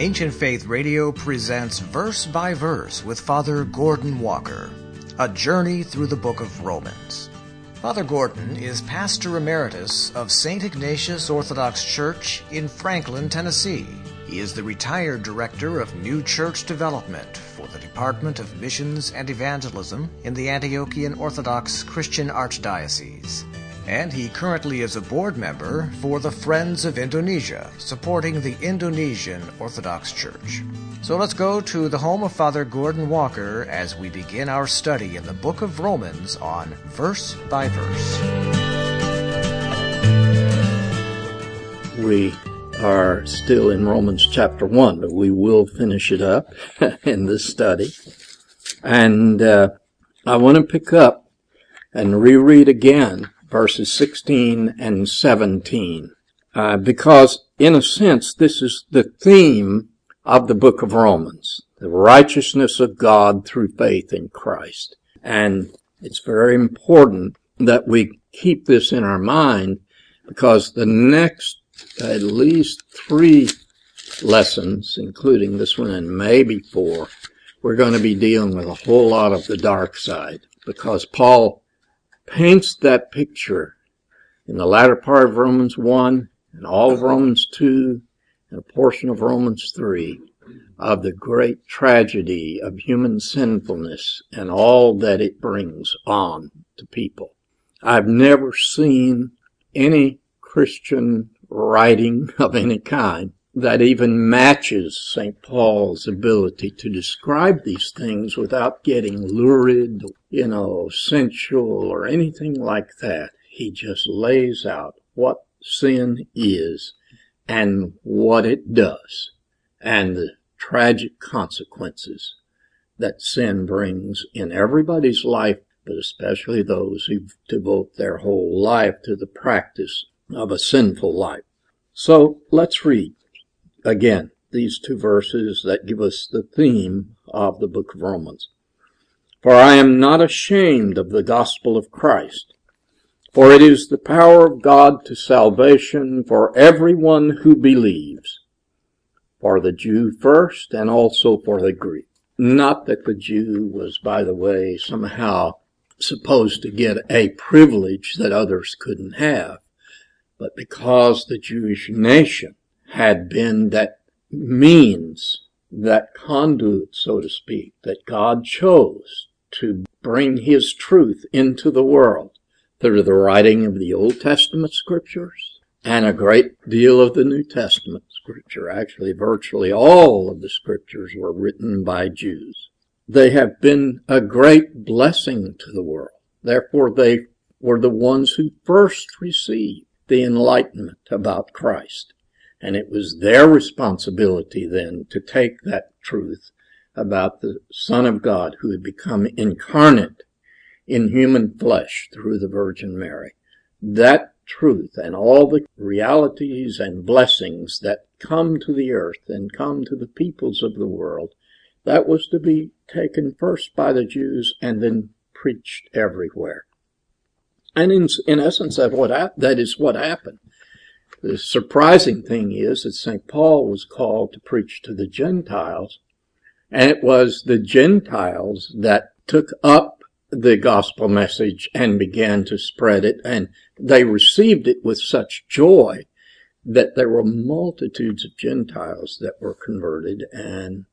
Ancient Faith Radio presents Verse by Verse with Father Gordon Walker, a journey through the book of Romans. Father Gordon is pastor emeritus of St. Ignatius Orthodox Church in Franklin, Tennessee. He is the retired director of New Church Development for the Department of Missions and Evangelism in the Antiochian Orthodox Christian Archdiocese and he currently is a board member for the Friends of Indonesia, supporting the Indonesian Orthodox Church. So let's go to the home of Father Gordon Walker as we begin our study in the book of Romans on verse by verse. We are still in Romans chapter 1, but we will finish it up in this study. And uh, I want to pick up and reread again verses 16 and 17. Uh, because, in a sense, this is the theme of the book of Romans. The righteousness of God through faith in Christ. And it's very important that we keep this in our mind because the next at least three lessons, including this one and maybe four, we're going to be dealing with a whole lot of the dark side because Paul paints that picture in the latter part of Romans 1 and all of Romans 2 and a portion of Romans 3 of the great tragedy of human sinfulness and all that it brings on to people. I've never seen any Christian writing of any kind that even matches St. Paul's ability to describe these things without getting lurid, you know, sensual or anything like that. He just lays out what sin is and what it does and the tragic consequences that sin brings in everybody's life, but especially those who devote their whole life to the practice of a sinful life. So let's read again, these two verses that give us the theme of the book of Romans. For I am not ashamed of the gospel of Christ, for it is the power of God to salvation for everyone who believes, for the Jew first and also for the Greek. Not that the Jew was, by the way, somehow supposed to get a privilege that others couldn't have, but because the Jewish nation had been that means, that conduit, so to speak, that God chose to bring His truth into the world through the writing of the Old Testament scriptures and a great deal of the New Testament scripture. Actually, virtually all of the scriptures were written by Jews. They have been a great blessing to the world. Therefore, they were the ones who first received the enlightenment about Christ. And it was their responsibility then to take that truth about the Son of God who had become incarnate in human flesh through the Virgin Mary. That truth and all the realities and blessings that come to the earth and come to the peoples of the world, that was to be taken first by the Jews and then preached everywhere. And in, in essence, that, what, that is what happened. The surprising thing is that St. Paul was called to preach to the Gentiles, and it was the Gentiles that took up the gospel message and began to spread it, and they received it with such joy that there were multitudes of Gentiles that were converted, and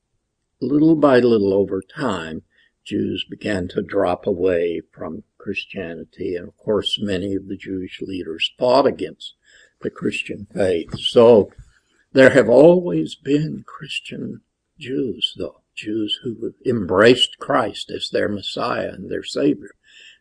little by little over time, Jews began to drop away from Christianity, and of course many of the Jewish leaders fought against the Christian faith. So there have always been Christian Jews, though, Jews who embraced Christ as their Messiah and their Savior.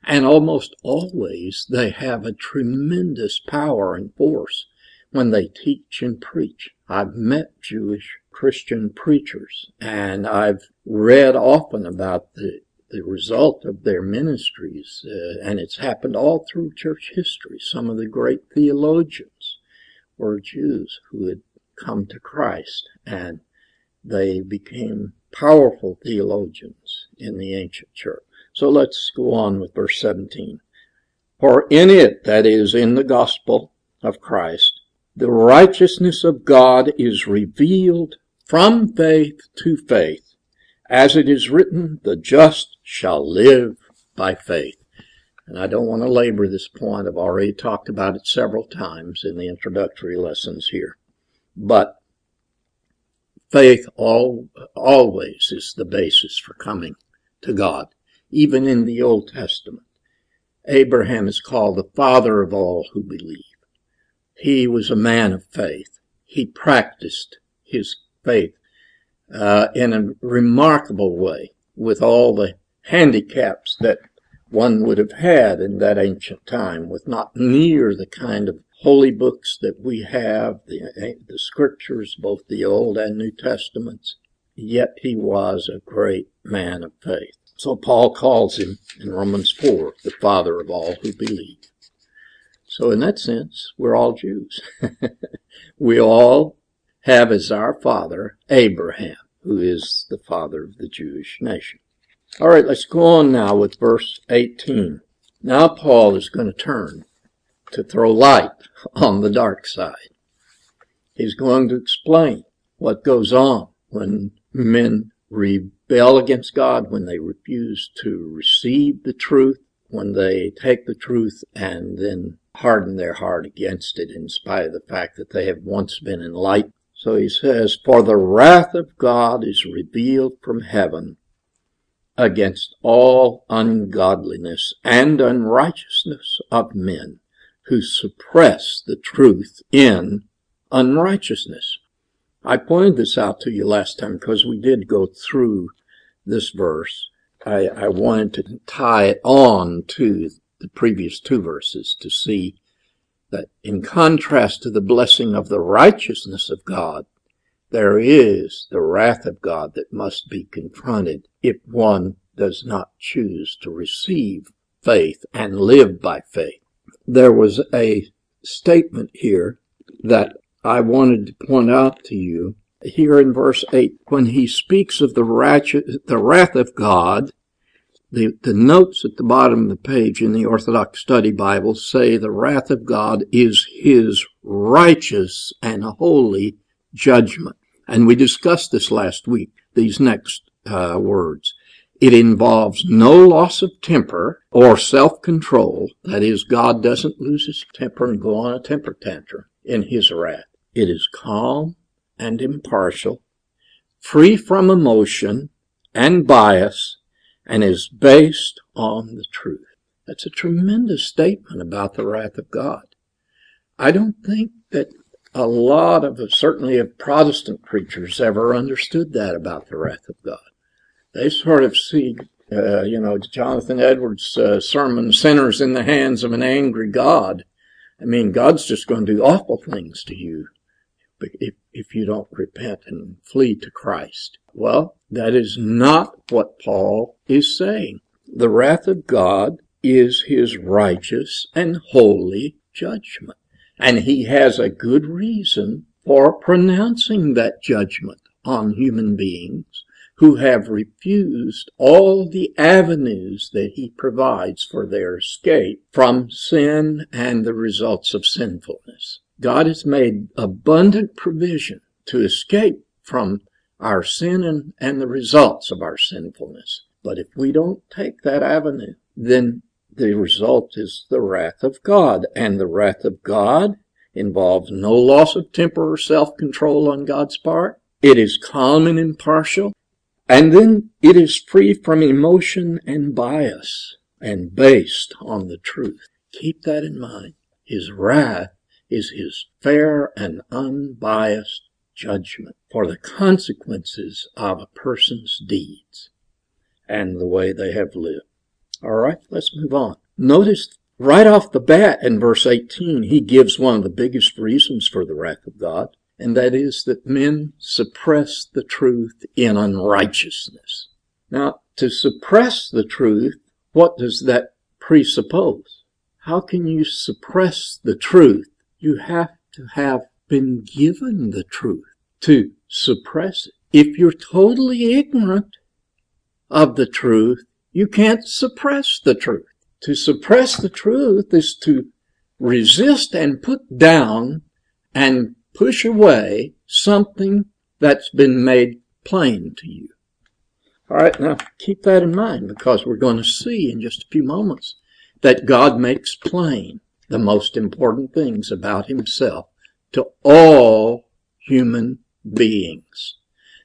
And almost always they have a tremendous power and force when they teach and preach. I've met Jewish Christian preachers and I've read often about the the result of their ministries, uh, and it's happened all through church history. Some of the great theologians were Jews who had come to Christ, and they became powerful theologians in the ancient church. So let's go on with verse 17. For in it, that is, in the gospel of Christ, the righteousness of God is revealed from faith to faith, as it is written, the just shall live by faith. And I don't want to labor this point. I've already talked about it several times in the introductory lessons here. But faith all, always is the basis for coming to God, even in the Old Testament. Abraham is called the father of all who believe. He was a man of faith. He practiced his faith uh, in a remarkable way with all the handicaps that one would have had in that ancient time with not near the kind of holy books that we have, the, the scriptures, both the Old and New Testaments. Yet he was a great man of faith. So Paul calls him in Romans 4 the father of all who believe. So in that sense, we're all Jews. we all have as our father Abraham, who is the father of the Jewish nation. All right, let's go on now with verse 18. Now Paul is going to turn to throw light on the dark side. He's going to explain what goes on when men rebel against God, when they refuse to receive the truth, when they take the truth and then harden their heart against it in spite of the fact that they have once been enlightened. So he says, For the wrath of God is revealed from heaven against all ungodliness and unrighteousness of men who suppress the truth in unrighteousness. I pointed this out to you last time because we did go through this verse. I, I wanted to tie it on to the previous two verses to see that in contrast to the blessing of the righteousness of God, there is the wrath of God that must be confronted if one does not choose to receive faith and live by faith. There was a statement here that I wanted to point out to you here in verse 8 when he speaks of the, the wrath of God the, the notes at the bottom of the page in the Orthodox Study Bible say the wrath of God is his righteous and holy judgment. And we discussed this last week, these next uh, words. It involves no loss of temper or self-control. That is, God doesn't lose his temper and go on a temper tantrum in his wrath. It is calm and impartial, free from emotion and bias, and is based on the truth. That's a tremendous statement about the wrath of God. I don't think that a lot of, certainly of Protestant preachers ever understood that about the wrath of God. They sort of see, uh, you know, Jonathan Edwards' uh, sermon, Sinners in the Hands of an Angry God. I mean, God's just going to do awful things to you if, if you don't repent and flee to Christ. Well, that is not what Paul is saying. The wrath of God is his righteous and holy judgment. And he has a good reason for pronouncing that judgment on human beings who have refused all the avenues that he provides for their escape from sin and the results of sinfulness. God has made abundant provision to escape from our sin and, and the results of our sinfulness. But if we don't take that avenue, then the result is the wrath of God. And the wrath of God involves no loss of temper or self-control on God's part. It is calm and impartial. And then it is free from emotion and bias and based on the truth. Keep that in mind. His wrath is his fair and unbiased judgment for the consequences of a person's deeds and the way they have lived. All right, let's move on. Notice right off the bat in verse 18, he gives one of the biggest reasons for the wrath of God, and that is that men suppress the truth in unrighteousness. Now, to suppress the truth, what does that presuppose? How can you suppress the truth you have to have been given the truth to suppress it. If you're totally ignorant of the truth, you can't suppress the truth. To suppress the truth is to resist and put down and push away something that's been made plain to you. All right, now keep that in mind because we're going to see in just a few moments that God makes plain the most important things about himself to all human beings.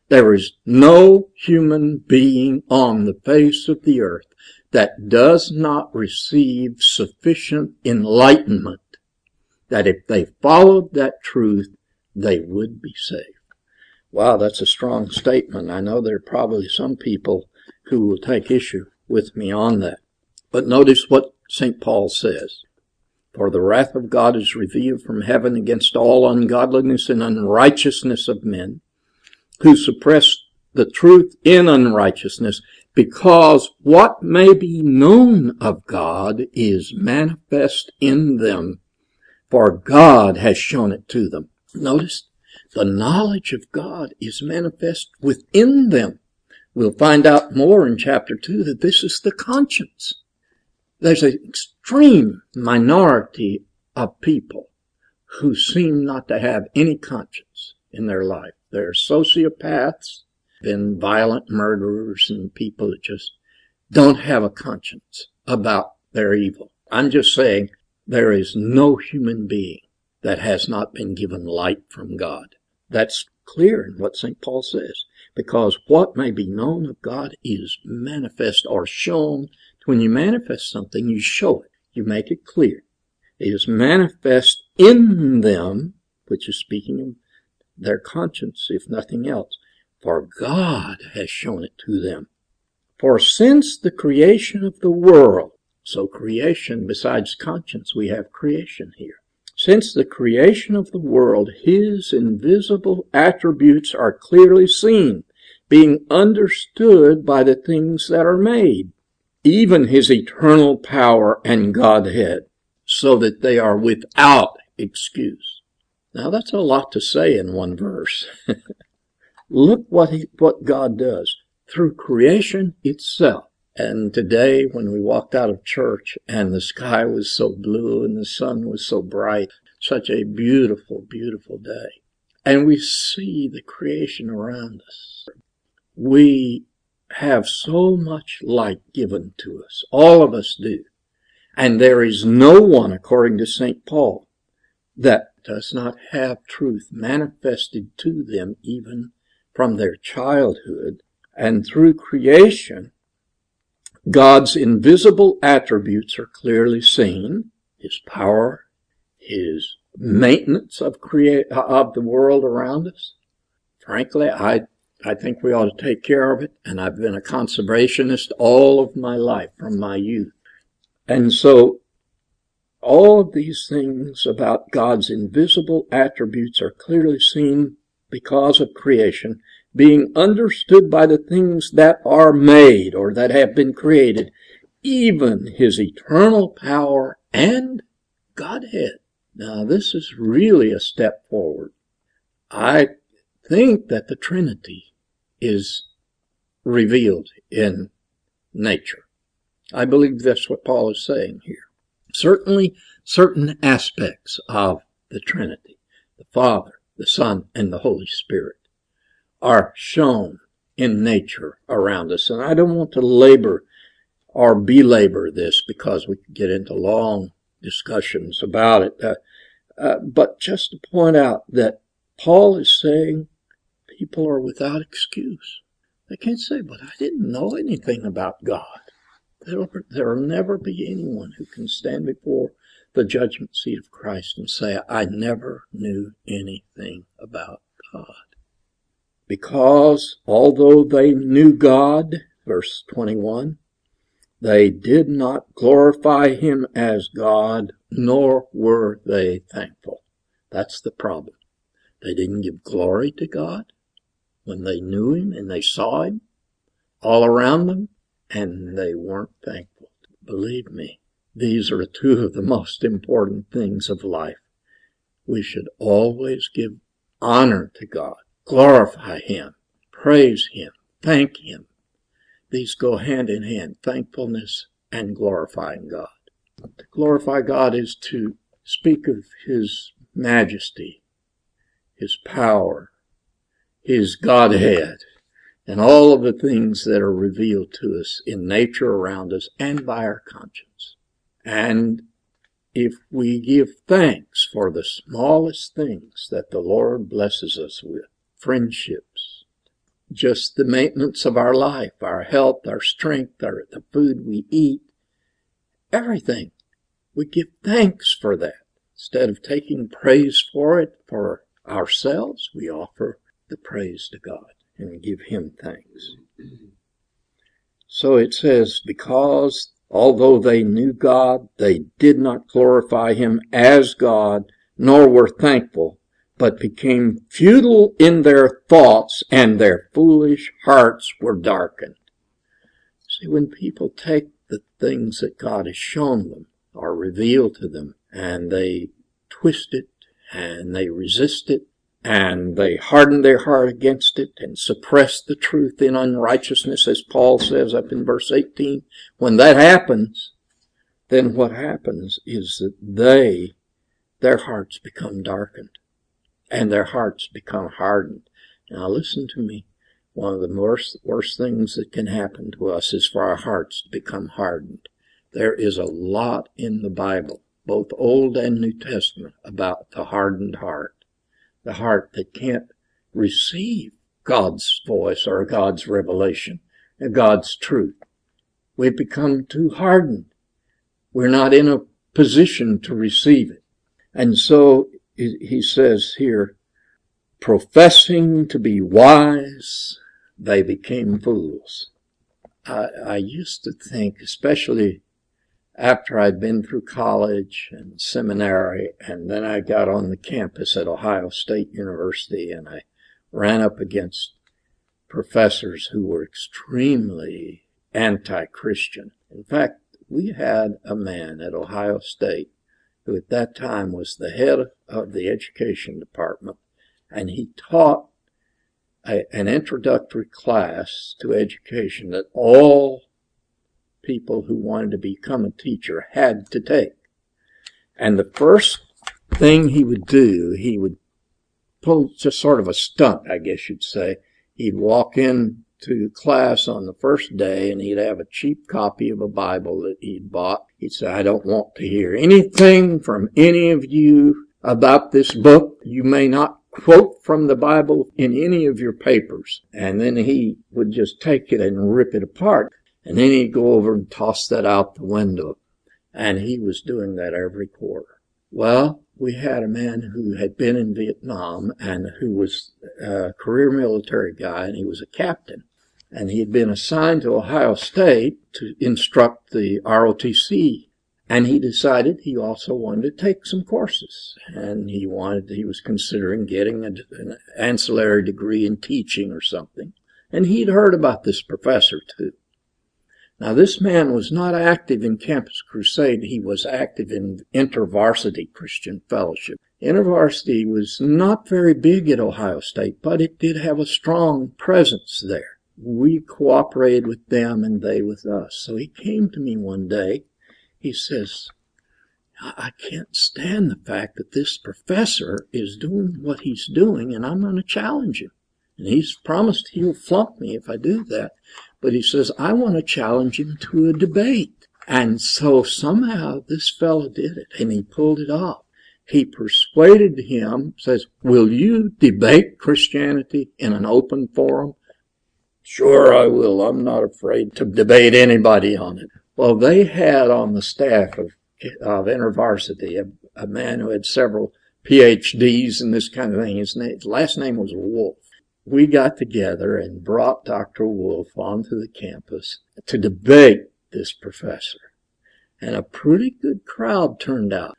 There is no human being on the face of the earth that does not receive sufficient enlightenment that if they followed that truth, they would be saved. Wow, that's a strong statement. I know there are probably some people who will take issue with me on that. But notice what St. Paul says. For the wrath of God is revealed from heaven against all ungodliness and unrighteousness of men, who suppress the truth in unrighteousness, because what may be known of God is manifest in them, for God has shown it to them. Notice the knowledge of God is manifest within them. We'll find out more in chapter 2 that this is the conscience. There's an extreme minority of people who seem not to have any conscience in their life. They're sociopaths, been violent murderers and people that just don't have a conscience about their evil. I'm just saying there is no human being that has not been given light from God. That's clear in what St. Paul says. Because what may be known of God is manifest or shown. When you manifest something, you show it. You make it clear. It is manifest in them, which is speaking of their conscience, if nothing else. For God has shown it to them. For since the creation of the world, so creation besides conscience, we have creation here. Since the creation of the world, his invisible attributes are clearly seen, being understood by the things that are made, even his eternal power and Godhead, so that they are without excuse. Now that's a lot to say in one verse. Look what he, what God does through creation itself. And today, when we walked out of church and the sky was so blue and the sun was so bright, such a beautiful, beautiful day, and we see the creation around us, we have so much light given to us. All of us do. And there is no one, according to St. Paul, that does not have truth manifested to them even from their childhood and through creation God's invisible attributes are clearly seen. His power, His maintenance of create, of the world around us. Frankly, I, I think we ought to take care of it. And I've been a conservationist all of my life from my youth. And so all of these things about God's invisible attributes are clearly seen because of creation being understood by the things that are made or that have been created, even his eternal power and Godhead. Now, this is really a step forward. I think that the Trinity is revealed in nature. I believe that's what Paul is saying here. Certainly, certain aspects of the Trinity, the Father, the Son, and the Holy Spirit are shown in nature around us. And I don't want to labor or belabor this because we could get into long discussions about it. Uh, uh, but just to point out that Paul is saying people are without excuse. They can't say, but I didn't know anything about God. There'll, there'll never be anyone who can stand before the judgment seat of Christ and say, I never knew anything about God because although they knew God, verse 21, they did not glorify him as God, nor were they thankful. That's the problem. They didn't give glory to God when they knew him and they saw him all around them, and they weren't thankful. Believe me, these are two of the most important things of life. We should always give honor to God glorify Him, praise Him, thank Him. These go hand in hand, thankfulness and glorifying God. To glorify God is to speak of His majesty, His power, His Godhead and all of the things that are revealed to us in nature around us and by our conscience. And if we give thanks for the smallest things that the Lord blesses us with, friendships, just the maintenance of our life, our health, our strength, our, the food we eat, everything. We give thanks for that. Instead of taking praise for it for ourselves, we offer the praise to God and give Him thanks. So it says, because although they knew God, they did not glorify Him as God, nor were thankful, but became futile in their thoughts, and their foolish hearts were darkened. See, when people take the things that God has shown them or revealed to them, and they twist it, and they resist it, and they harden their heart against it and suppress the truth in unrighteousness, as Paul says up in verse 18. When that happens, then what happens is that they, their hearts become darkened and their hearts become hardened. Now listen to me. One of the worst, worst things that can happen to us is for our hearts to become hardened. There is a lot in the Bible, both Old and New Testament, about the hardened heart the heart that can't receive God's voice or God's revelation, God's truth. We've become too hardened. We're not in a position to receive it. And so he says here, professing to be wise, they became fools. I, I used to think, especially after I'd been through college and seminary, and then I got on the campus at Ohio State University and I ran up against professors who were extremely anti-Christian. In fact, we had a man at Ohio State who at that time was the head of the education department, and he taught a, an introductory class to education that all people who wanted to become a teacher had to take. And the first thing he would do, he would pull just sort of a stunt, I guess you'd say. He'd walk in to class on the first day and he'd have a cheap copy of a Bible that he'd bought. He'd say, I don't want to hear anything from any of you about this book. You may not quote from the Bible in any of your papers. And then he would just take it and rip it apart. And then he'd go over and toss that out the window. And he was doing that every quarter. Well, we had a man who had been in Vietnam and who was a career military guy and he was a captain. And he had been assigned to Ohio State to instruct the ROTC. And he decided he also wanted to take some courses. And he wanted, he was considering getting a, an ancillary degree in teaching or something. And he'd heard about this professor too. Now, this man was not active in Campus Crusade. He was active in InterVarsity Christian Fellowship. InterVarsity was not very big at Ohio State, but it did have a strong presence there. We cooperated with them and they with us. So he came to me one day. He says, I can't stand the fact that this professor is doing what he's doing and I'm going to challenge him. And he's promised he'll flunk me if I do that. But he says, I want to challenge him to a debate. And so somehow this fellow did it and he pulled it off. He persuaded him, says, will you debate Christianity in an open forum? Sure, I will. I'm not afraid to debate anybody on it. Well, they had on the staff of, of InterVarsity a, a man who had several PhDs and this kind of thing. His, name, his last name was Wolf we got together and brought Dr. Wolf onto the campus to debate this professor. And a pretty good crowd turned out.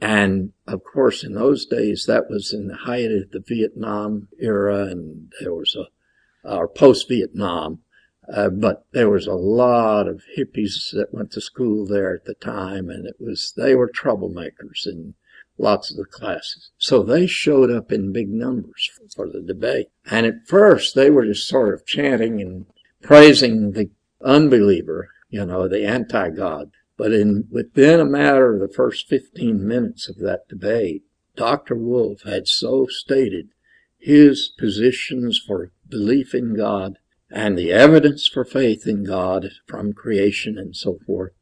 And of course, in those days, that was in the height of the Vietnam era, and there was a, or post Vietnam, uh, but there was a lot of hippies that went to school there at the time, and it was, they were troublemakers, in lots of the classes. So they showed up in big numbers for the debate. And at first they were just sort of chanting and praising the unbeliever, you know, the anti-God. But in within a matter of the first 15 minutes of that debate, Dr. Wolf had so stated his positions for belief in God and the evidence for faith in God from creation and so forth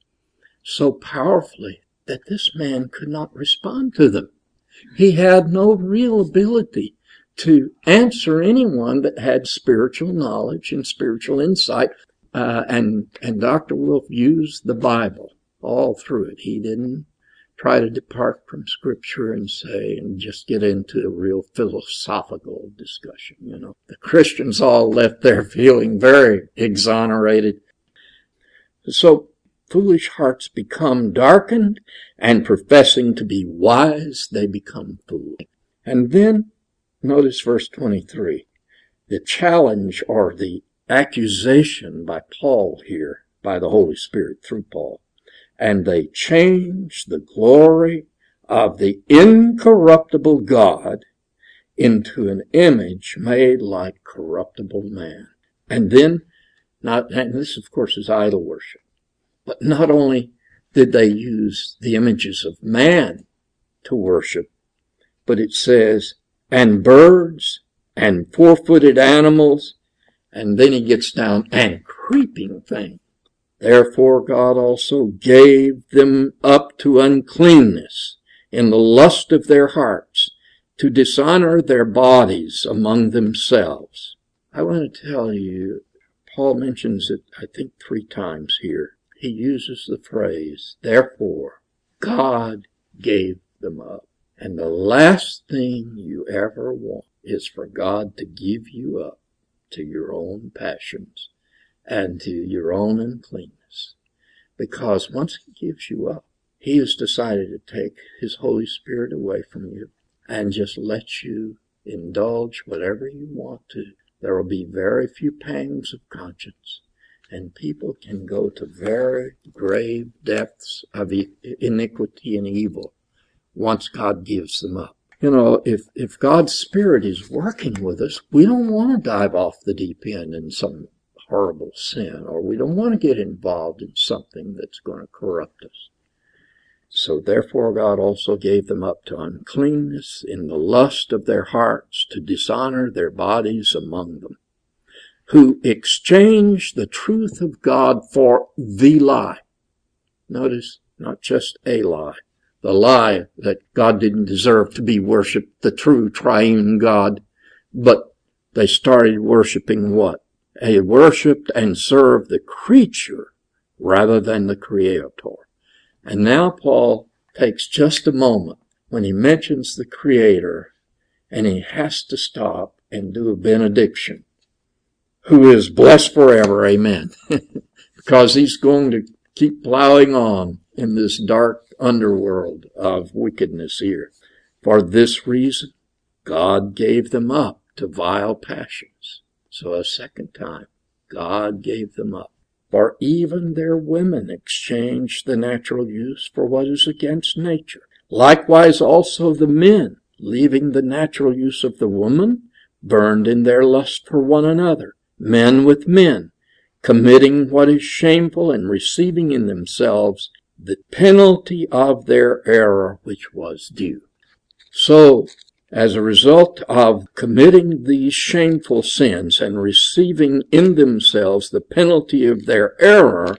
so powerfully that this man could not respond to them. He had no real ability to answer anyone that had spiritual knowledge and spiritual insight. Uh, and and Dr. Wolf used the Bible all through it. He didn't try to depart from Scripture and say and just get into a real philosophical discussion. You know, the Christians all left there feeling very exonerated. So foolish hearts become darkened, and professing to be wise, they become fools. And then, notice verse 23. The challenge or the accusation by Paul here, by the Holy Spirit through Paul. And they change the glory of the incorruptible God into an image made like corruptible man. And then, not, and this of course is idol worship. But not only did they use the images of man to worship, but it says, and birds and four footed animals, and then he gets down, and creeping things. Therefore God also gave them up to uncleanness in the lust of their hearts to dishonor their bodies among themselves. I want to tell you, Paul mentions it, I think, three times here he uses the phrase, therefore, God gave them up. And the last thing you ever want is for God to give you up to your own passions and to your own uncleanness. Because once He gives you up, He has decided to take His Holy Spirit away from you and just let you indulge whatever you want to. There will be very few pangs of conscience and people can go to very grave depths of iniquity and evil once God gives them up. You know, if, if God's Spirit is working with us, we don't want to dive off the deep end in some horrible sin, or we don't want to get involved in something that's going to corrupt us. So therefore God also gave them up to uncleanness in the lust of their hearts to dishonor their bodies among them who exchanged the truth of God for the lie. Notice, not just a lie. The lie that God didn't deserve to be worshiped, the true triune God, but they started worshiping what? They worshiped and served the creature rather than the creator. And now Paul takes just a moment when he mentions the creator and he has to stop and do a benediction who is blessed forever. Amen. because he's going to keep plowing on in this dark underworld of wickedness here. For this reason, God gave them up to vile passions. So a second time, God gave them up. For even their women exchanged the natural use for what is against nature. Likewise also the men, leaving the natural use of the woman, burned in their lust for one another men with men, committing what is shameful and receiving in themselves the penalty of their error which was due. So, as a result of committing these shameful sins and receiving in themselves the penalty of their error,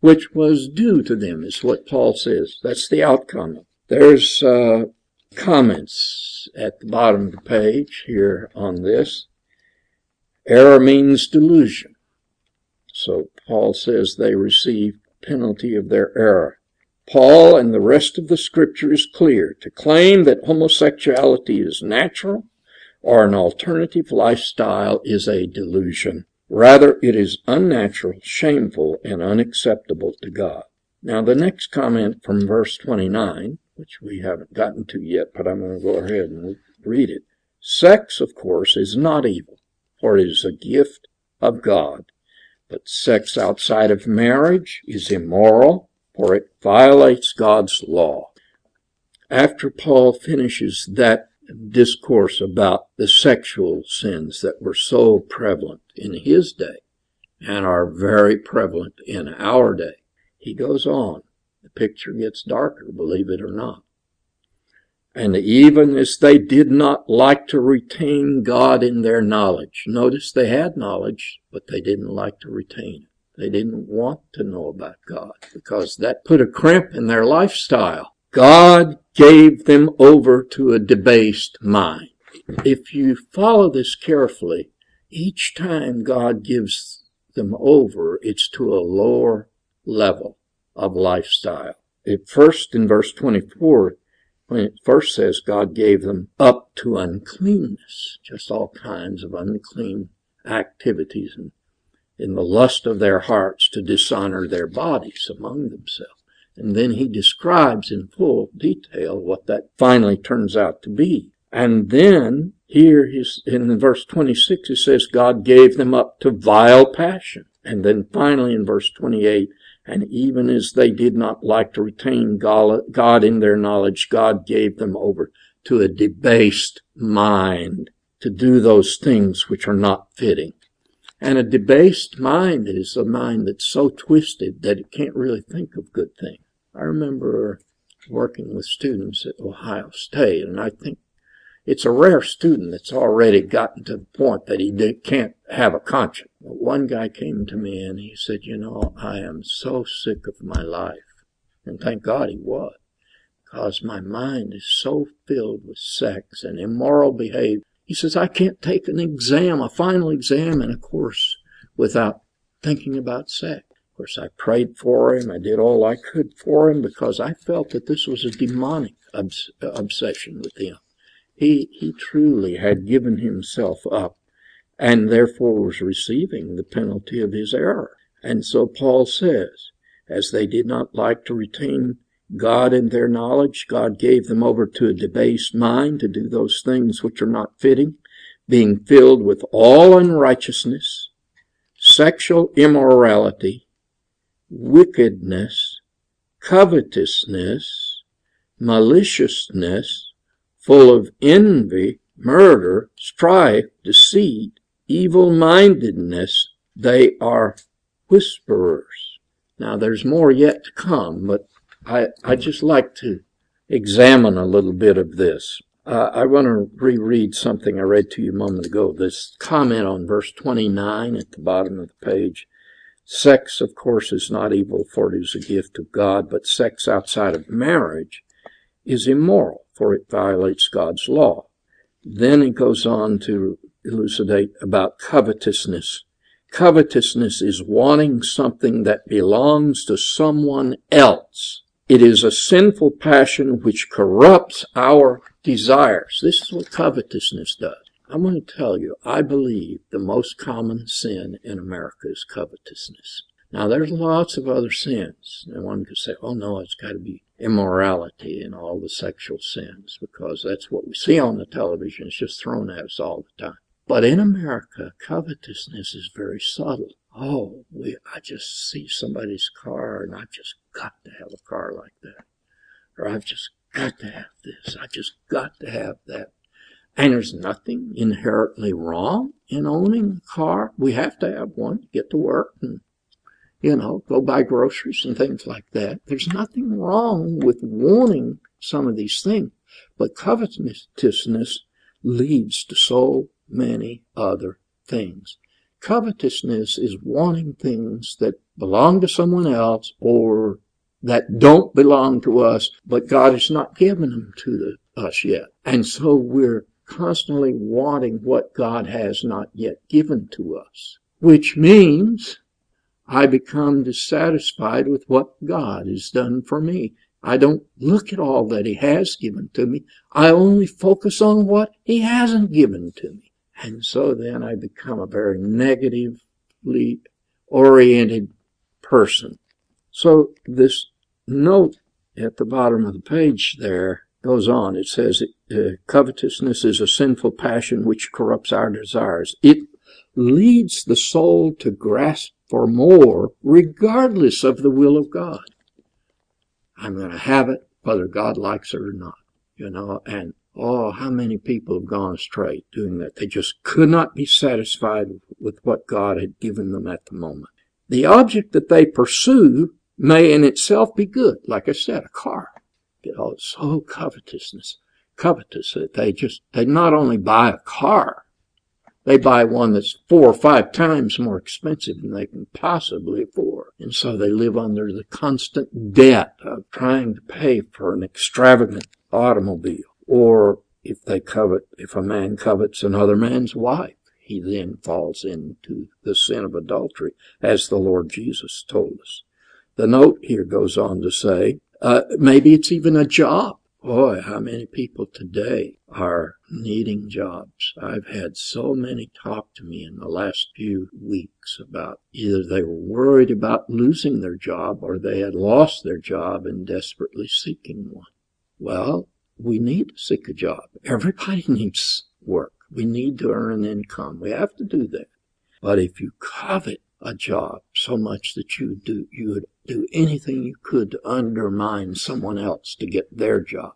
which was due to them, is what Paul says. That's the outcome. There's uh, comments at the bottom of the page here on this. Error means delusion. So Paul says they received penalty of their error. Paul and the rest of the scripture is clear. To claim that homosexuality is natural or an alternative lifestyle is a delusion. Rather, it is unnatural, shameful, and unacceptable to God. Now, the next comment from verse 29, which we haven't gotten to yet, but I'm going to go ahead and read it. Sex, of course, is not evil for it is a gift of God. But sex outside of marriage is immoral, for it violates God's law. After Paul finishes that discourse about the sexual sins that were so prevalent in his day and are very prevalent in our day, he goes on. The picture gets darker, believe it or not. And even as they did not like to retain God in their knowledge. Notice they had knowledge, but they didn't like to retain it. They didn't want to know about God because that put a crimp in their lifestyle. God gave them over to a debased mind. If you follow this carefully, each time God gives them over, it's to a lower level of lifestyle. At first, in verse 24, when it first says God gave them up to uncleanness, just all kinds of unclean activities and in the lust of their hearts to dishonor their bodies among themselves. And then he describes in full detail what that finally turns out to be. And then here he's in verse 26 he says God gave them up to vile passion. And then finally in verse 28 and even as they did not like to retain God in their knowledge, God gave them over to a debased mind to do those things which are not fitting. And a debased mind is a mind that's so twisted that it can't really think of good things. I remember working with students at Ohio State, and I think it's a rare student that's already gotten to the point that he can't have a conscience. One guy came to me and he said, You know, I am so sick of my life. And thank God he was, because my mind is so filled with sex and immoral behavior. He says, I can't take an exam, a final exam in a course, without thinking about sex. Of course, I prayed for him. I did all I could for him because I felt that this was a demonic obs- obsession with him. He, he truly had given himself up and therefore was receiving the penalty of his error. And so Paul says, as they did not like to retain God in their knowledge, God gave them over to a debased mind to do those things which are not fitting, being filled with all unrighteousness, sexual immorality, wickedness, covetousness, maliciousness, full of envy, murder, strife, deceit, evil mindedness, they are whisperers. Now there's more yet to come, but I, I just like to examine a little bit of this. Uh, I want to reread something I read to you a moment ago. This comment on verse 29 at the bottom of the page. Sex, of course, is not evil, for it is a gift of God, but sex outside of marriage is immoral for it violates God's law. Then he goes on to elucidate about covetousness. Covetousness is wanting something that belongs to someone else. It is a sinful passion which corrupts our desires. This is what covetousness does. I'm going to tell you, I believe the most common sin in America is covetousness. Now, there's lots of other sins. And one could say, oh no, it's got to be immorality and all the sexual sins because that's what we see on the television. It's just thrown at us all the time. But in America, covetousness is very subtle. Oh, we, I just see somebody's car and I've just got to have a car like that. Or I've just got to have this. I just got to have that. And there's nothing inherently wrong in owning a car. We have to have one to get to work and you know, go buy groceries and things like that. There's nothing wrong with wanting some of these things, but covetousness leads to so many other things. Covetousness is wanting things that belong to someone else or that don't belong to us, but God has not given them to the, us yet. And so we're constantly wanting what God has not yet given to us, which means I become dissatisfied with what God has done for me. I don't look at all that He has given to me. I only focus on what He hasn't given to me. And so then I become a very negatively oriented person. So this note at the bottom of the page there goes on. It says, uh, covetousness is a sinful passion which corrupts our desires. It leads the soul to grasp for more, regardless of the will of God. I'm going to have it whether God likes it or not, you know, and oh, how many people have gone astray doing that. They just could not be satisfied with what God had given them at the moment. The object that they pursue may in itself be good. Like I said, a car. Oh, you know, so covetousness. covetous. That they just, they not only buy a car, they buy one that's four or five times more expensive than they can possibly afford. And so they live under the constant debt of trying to pay for an extravagant automobile. Or if they covet, if a man covets another man's wife, he then falls into the sin of adultery, as the Lord Jesus told us. The note here goes on to say, uh, maybe it's even a job. Boy, how many people today are needing jobs. I've had so many talk to me in the last few weeks about either they were worried about losing their job or they had lost their job and desperately seeking one. Well, we need to seek a job. Everybody needs work. We need to earn an income. We have to do that. But if you covet a job so much that you do you would do anything you could to undermine someone else to get their job.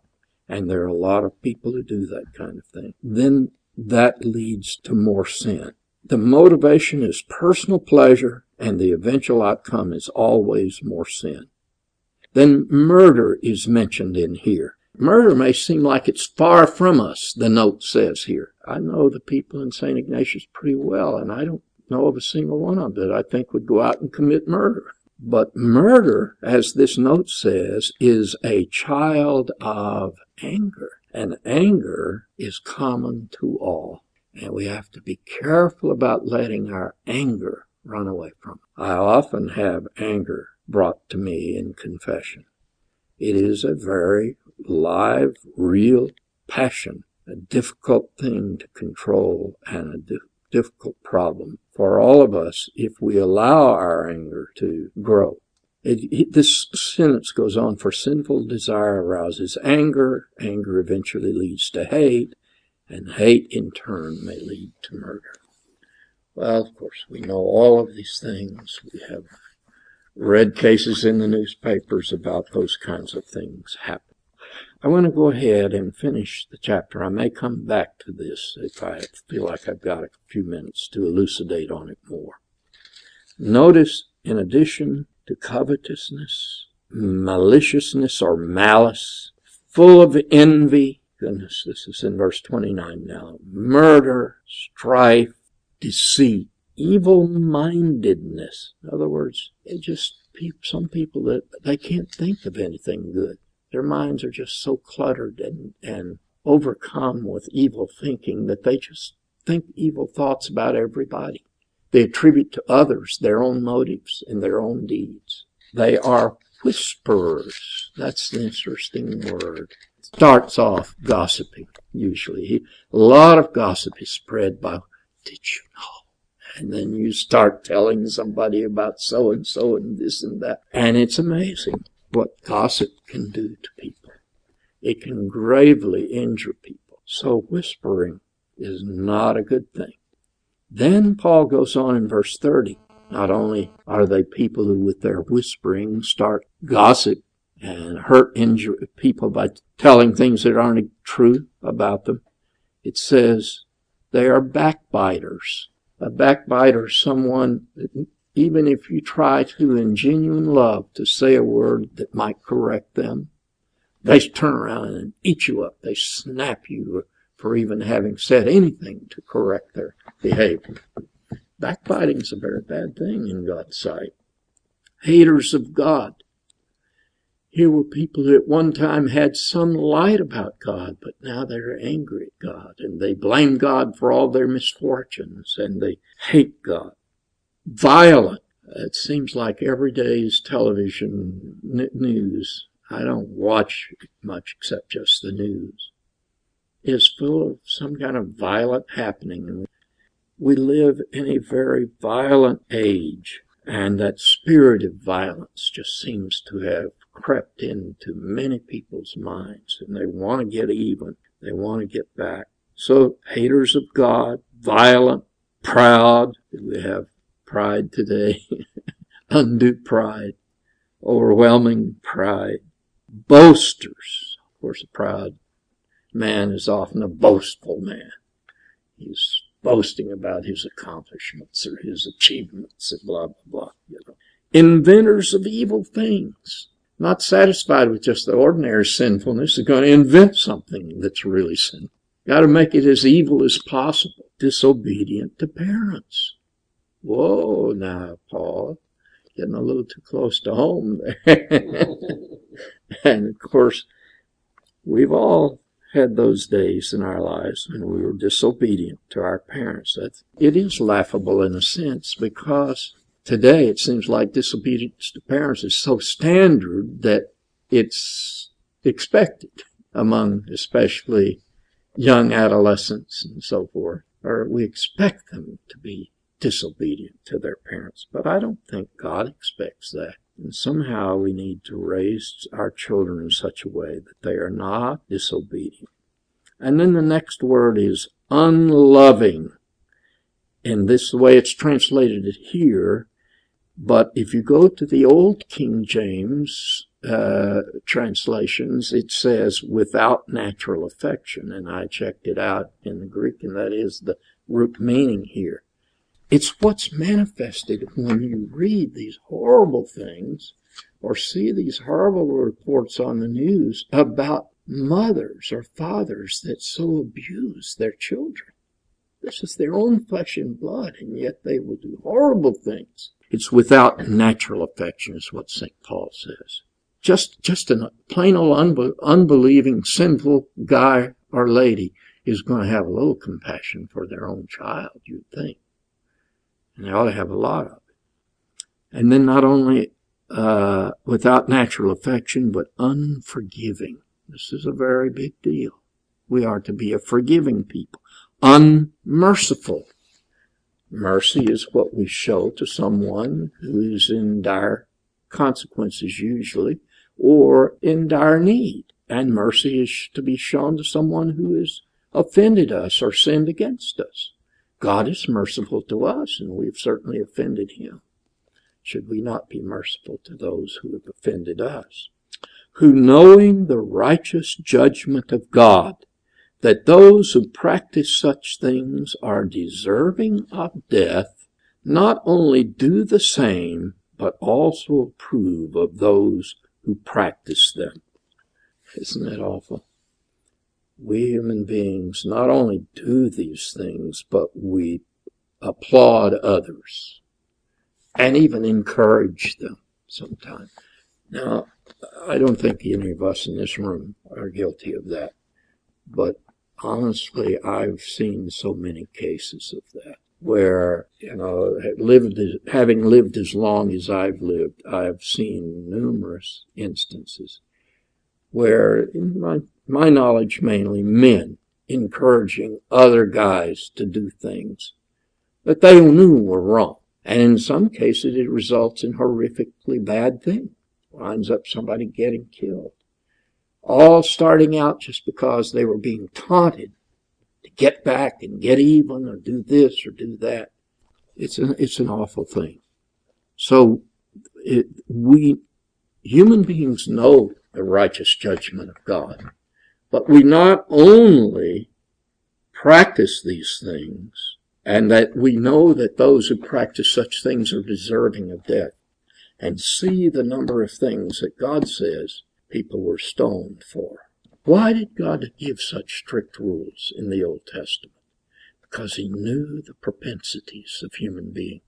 And there are a lot of people who do that kind of thing. Then that leads to more sin. The motivation is personal pleasure and the eventual outcome is always more sin. Then murder is mentioned in here. Murder may seem like it's far from us, the note says here. I know the people in St. Ignatius pretty well, and I don't know of a single one of them that I think would go out and commit murder. But murder, as this note says, is a child of anger. And anger is common to all. And we have to be careful about letting our anger run away from us. I often have anger brought to me in confession. It is a very live, real passion, a difficult thing to control and a di- difficult problem for all of us if we allow our anger to grow. It, it, this sentence goes on for sinful desire arouses anger, anger eventually leads to hate, and hate in turn may lead to murder. Well, of course, we know all of these things. We have read cases in the newspapers about those kinds of things happen. I want to go ahead and finish the chapter. I may come back to this if I feel like I've got a few minutes to elucidate on it more. Notice, in addition to covetousness, maliciousness or malice, full of envy, goodness, this is in verse 29 now, murder, strife, deceit, evil mindedness. In other words, it just some people that they can't think of anything good. Their minds are just so cluttered and, and overcome with evil thinking that they just think evil thoughts about everybody. They attribute to others their own motives and their own deeds. They are whisperers. That's the interesting word. Starts off gossiping, usually. A lot of gossip is spread by, did you know? And then you start telling somebody about so and so and this and that. And it's amazing what gossip can do to people. It can gravely injure people. So whispering is not a good thing. Then Paul goes on in verse 30. Not only are they people who with their whispering start gossip and hurt injure people by telling things that aren't true about them, it says they are backbiters. A backbiter someone that even if you try to, in genuine love, to say a word that might correct them, they turn around and eat you up. They snap you for even having said anything to correct their behavior. Backbiting is a very bad thing in God's sight. Haters of God. Here were people who at one time had some light about God, but now they're angry at God and they blame God for all their misfortunes and they hate God violent. It seems like every day's television news, I don't watch much except just the news, is full of some kind of violent happening. We live in a very violent age, and that spirit of violence just seems to have crept into many people's minds, and they want to get even. They want to get back. So, haters of God, violent, proud, we have pride today, undue pride, overwhelming pride, boasters. Of course, a proud man is often a boastful man. He's boasting about his accomplishments or his achievements and blah, blah, blah. You know. Inventors of evil things. Not satisfied with just the ordinary sinfulness, is going to invent something that's really sinful. Got to make it as evil as possible. Disobedient to parents. Whoa, now, Paul, getting a little too close to home there. and of course, we've all had those days in our lives when we were disobedient to our parents. That it is laughable in a sense because today it seems like disobedience to parents is so standard that it's expected among especially young adolescents and so forth, or we expect them to be disobedient to their parents. But I don't think God expects that. And somehow we need to raise our children in such a way that they are not disobedient. And then the next word is unloving. And this is the way it's translated here. But if you go to the old King James uh, translations, it says without natural affection. And I checked it out in the Greek, and that is the root meaning here. It's what's manifested when you read these horrible things or see these horrible reports on the news about mothers or fathers that so abuse their children. This is their own flesh and blood, and yet they will do horrible things. It's without natural affection, is what St. Paul says. Just, just a plain old unbe- unbelieving, sinful guy or lady is going to have a little compassion for their own child, you'd think. And they ought to have a lot of it. And then not only uh, without natural affection, but unforgiving. This is a very big deal. We are to be a forgiving people, unmerciful. Mercy is what we show to someone who is in dire consequences usually, or in dire need. And mercy is to be shown to someone who has offended us or sinned against us. God is merciful to us, and we've certainly offended him. Should we not be merciful to those who have offended us? Who knowing the righteous judgment of God, that those who practice such things are deserving of death, not only do the same, but also approve of those who practice them. Isn't that awful? we human beings not only do these things, but we applaud others and even encourage them sometimes. Now, I don't think any of us in this room are guilty of that, but honestly, I've seen so many cases of that where, you know, lived, having lived as long as I've lived, I've seen numerous instances where, in my my knowledge mainly, men encouraging other guys to do things that they knew were wrong. And in some cases, it results in horrifically bad things. Winds up somebody getting killed. All starting out just because they were being taunted to get back and get even or do this or do that. It's an, it's an awful thing. So it, we, human beings know the righteous judgment of God. But we not only practice these things, and that we know that those who practice such things are deserving of death, and see the number of things that God says people were stoned for. Why did God give such strict rules in the Old Testament? Because he knew the propensities of human beings.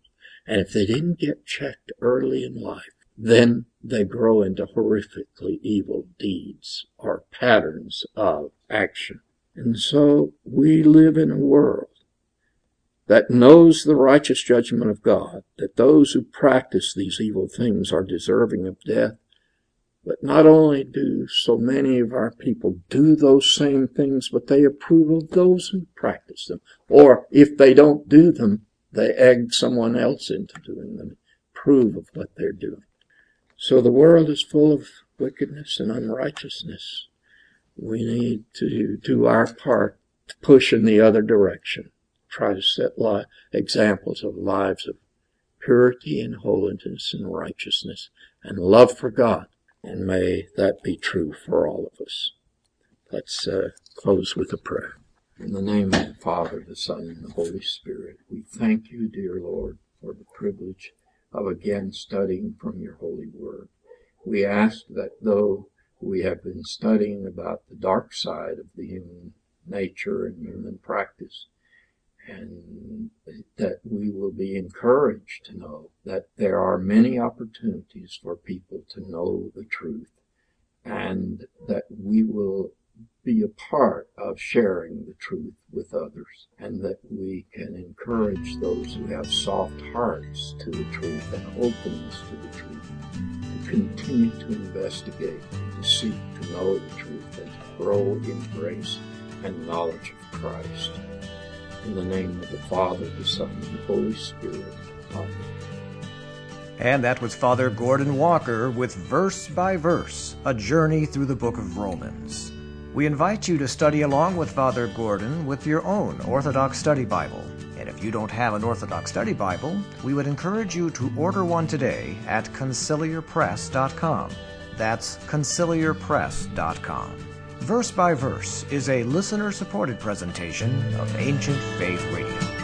And if they didn't get checked early in life, then they grow into horrifically evil deeds or patterns of action. And so we live in a world that knows the righteous judgment of God, that those who practice these evil things are deserving of death. But not only do so many of our people do those same things, but they approve of those who practice them. Or if they don't do them, they egg someone else into doing them, prove of what they're doing. So the world is full of wickedness and unrighteousness. We need to do our part to push in the other direction. Try to set li- examples of lives of purity and holiness and righteousness and love for God. And may that be true for all of us. Let's uh, close with a prayer. In the name of the Father, the Son, and the Holy Spirit, we thank you, dear Lord, for the privilege of again studying from your holy word. we ask that though we have been studying about the dark side of the human nature and human practice, and that we will be encouraged to know that there are many opportunities for people to know the truth and that we will be a part of sharing the truth with others and that we can encourage those who have soft hearts to the truth and openness to the truth to continue to investigate and to seek to know the truth and to grow in grace and knowledge of Christ. In the name of the Father, the Son, and the Holy Spirit. Amen. And that was Father Gordon Walker with Verse by Verse, a journey through the book of Romans. We invite you to study along with Father Gordon with your own Orthodox Study Bible. And if you don't have an Orthodox Study Bible, we would encourage you to order one today at conciliarpress.com. That's conciliarpress.com. Verse by Verse is a listener supported presentation of Ancient Faith Radio.